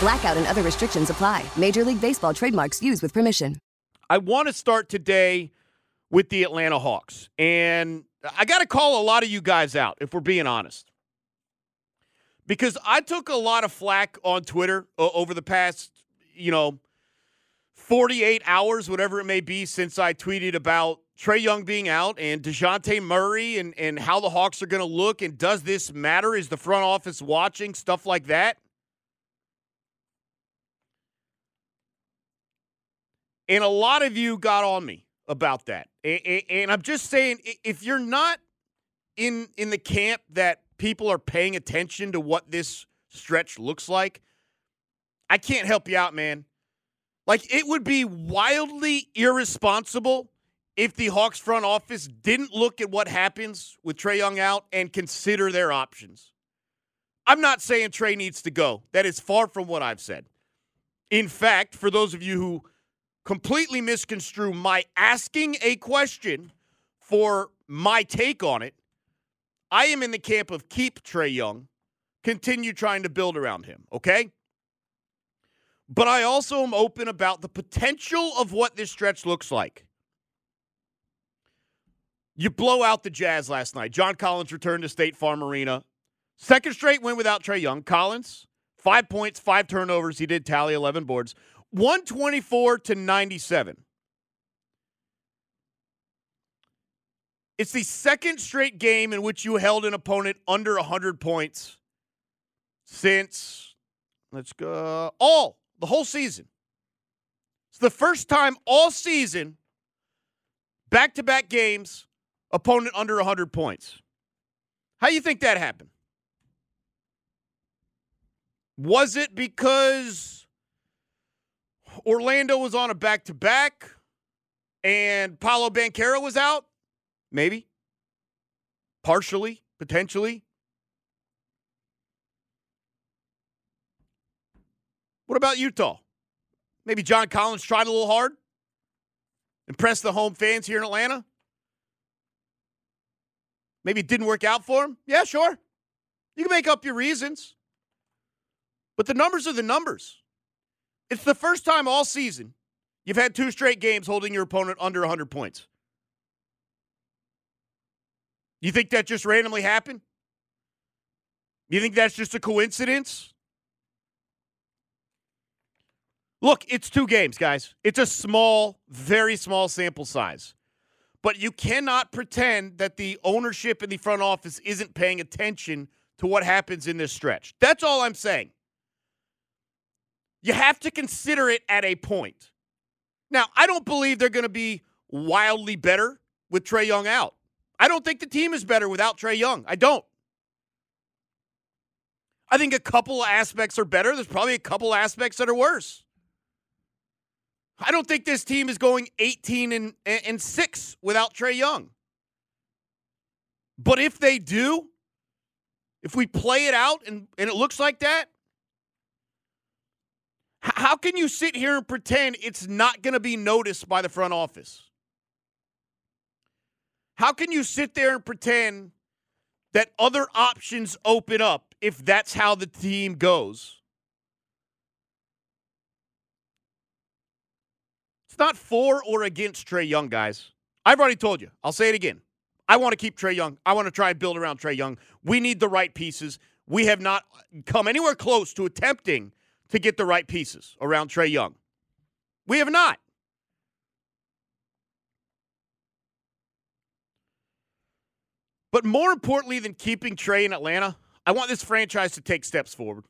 Blackout and other restrictions apply. Major League Baseball trademarks used with permission. I want to start today with the Atlanta Hawks. And I got to call a lot of you guys out, if we're being honest. Because I took a lot of flack on Twitter uh, over the past, you know, 48 hours, whatever it may be, since I tweeted about Trae Young being out and Dejounte Murray and, and how the Hawks are going to look and does this matter? Is the front office watching? Stuff like that. And a lot of you got on me about that. And I'm just saying, if you're not in in the camp that people are paying attention to what this stretch looks like, I can't help you out, man. Like it would be wildly irresponsible if the Hawks front office didn't look at what happens with Trae Young out and consider their options. I'm not saying Trae needs to go. That is far from what I've said. In fact, for those of you who completely misconstrue my asking a question for my take on it, I am in the camp of keep Trae Young, continue trying to build around him, okay? But I also am open about the potential of what this stretch looks like. You blow out the Jazz last night. John Collins returned to State Farm Arena. Second straight win without Trae Young. Collins, five points, five turnovers. He did tally 11 boards. 124 to 97. It's the second straight game in which you held an opponent under 100 points since, let's go, all, the whole season. It's the first time all season, back to back games, opponent under 100 points. How do you think that happened? Was it because Orlando was on a back to back and Paolo Banchero was out? Maybe. Partially, potentially. What about Utah? Maybe John Collins tried a little hard? Impress the home fans here in Atlanta? Maybe it didn't work out for him? Yeah, sure. You can make up your reasons. But the numbers are the numbers. It's the first time all season you've had two straight games holding your opponent under 100 points. You think that just randomly happened? You think that's just a coincidence? Look, it's two games, guys. It's a small, very small sample size. But you cannot pretend that the ownership in the front office isn't paying attention to what happens in this stretch. That's all I'm saying. You have to consider it at a point. Now, I don't believe they're going to be wildly better with Trae Young out. I don't think the team is better without Trae Young. I don't. I think a couple aspects are better. There's probably a couple aspects that are worse. I don't think this team is going 18 and, and 6 without Trae Young. But if they do, if we play it out and, and it looks like that, how can you sit here and pretend it's not going to be noticed by the front office? How can you sit there and pretend that other options open up if that's how the team goes? It's not for or against Trae Young, guys. I've already told you. I'll say it again. I want to keep Trae Young. I want to try and build around Trae Young. We need the right pieces. We have not come anywhere close to attempting to get the right pieces around Trae Young. We have not. But more importantly than keeping Trae in Atlanta, I want this franchise to take steps forward.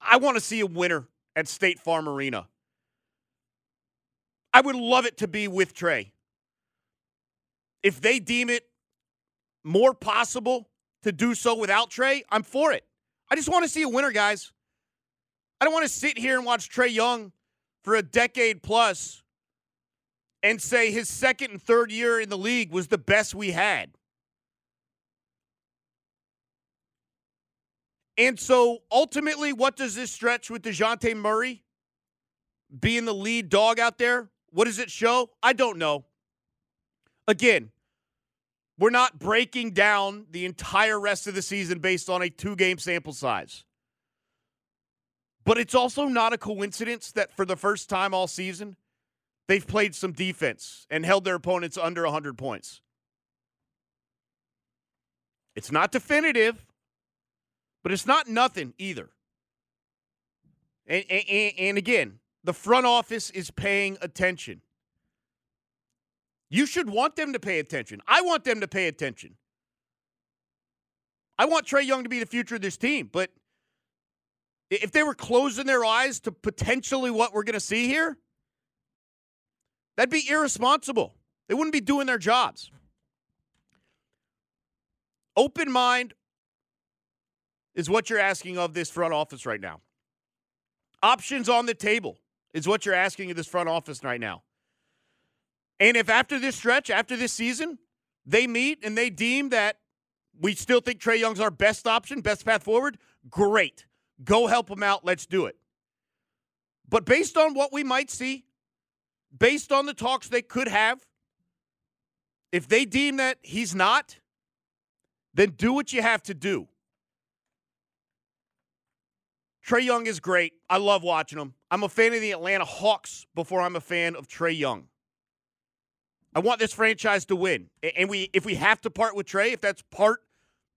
I want to see a winner at State Farm Arena. I would love it to be with Trae. If they deem it more possible to do so without Trae, I'm for it. I just want to see a winner, guys. I don't want to sit here and watch Trae Young for a decade plus and say his second and third year in the league was the best we had. And so ultimately, what does this stretch with Dejounte Murray being the lead dog out there? What does it show? I don't know. Again, we're not breaking down the entire rest of the season based on a two game sample size. But it's also not a coincidence that for the first time all season, they've played some defense and held their opponents under 100 points. It's not definitive, but it's not nothing either. And, and, and, again, the front office is paying attention. You should want them to pay attention. I want them to pay attention. I want Trae Young to be the future of this team, but if they were closing their eyes to potentially what we're going to see here, that'd be irresponsible. They wouldn't be doing their jobs. Open mind is what you're asking of this front office right now. Options on the table is what you're asking of this front office right now. And if after this stretch, after this season, they meet and they deem that we still think Trae Young's our best option, best path forward, great. Go help him out. Let's do it. But based on what we might see, based on the talks they could have, if they deem that he's not, then do what you have to do. Trae Young is great. I love watching him. I'm a fan of the Atlanta Hawks before I'm a fan of Trae Young. I want this franchise to win. And we if we have to part with Trae, if that's part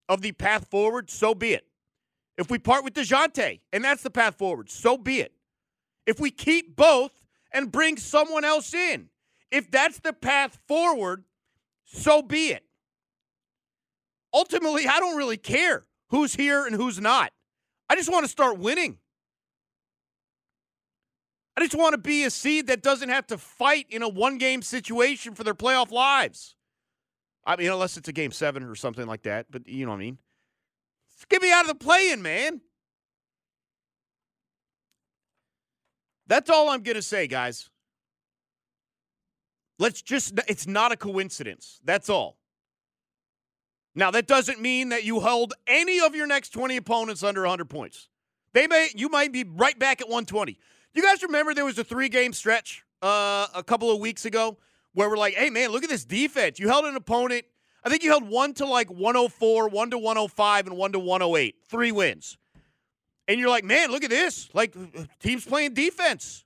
of the path forward, so be it. If we part with Dejounte and that's the path forward, so be it. If we keep both and bring someone else in, if that's the path forward, so be it. Ultimately, I don't really care who's here and who's not. I just want to start winning. I just want to be a seed that doesn't have to fight in a one game situation for their playoff lives. I mean, unless it's a game seven or something like that, but you know what I mean. Get me out of the play-in, man. That's all I'm going to say, guys. Let's just, it's not a coincidence. That's all. Now, that doesn't mean that you hold any of your next 20 opponents under 100 points. They may, you might be right back at 120. You guys remember there was a three game stretch uh, a couple of weeks ago where we're like, hey, man, look at this defense. You held an opponent, I think you held one to like 104, one to 105, and one to 108. Three wins. And you're like, man, look at this. Like, teams playing defense.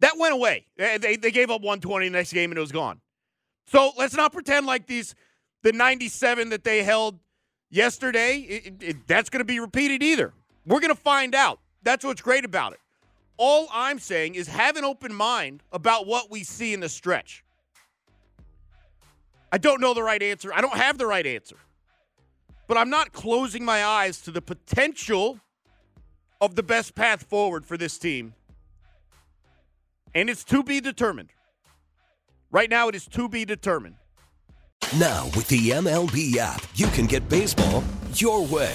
That went away. They, they gave up 120 the next game and it was gone. So let's not pretend like these the 97 that they held yesterday, it, it, that's going to be repeated either. We're going to find out. That's what's great about it. All I'm saying is have an open mind about what we see in the stretch. I don't know the right answer. I don't have the right answer. But I'm not closing my eyes to the potential of the best path forward for this team. And it's to be determined. Right now, it is to be determined. Now, with the MLB app, you can get baseball your way.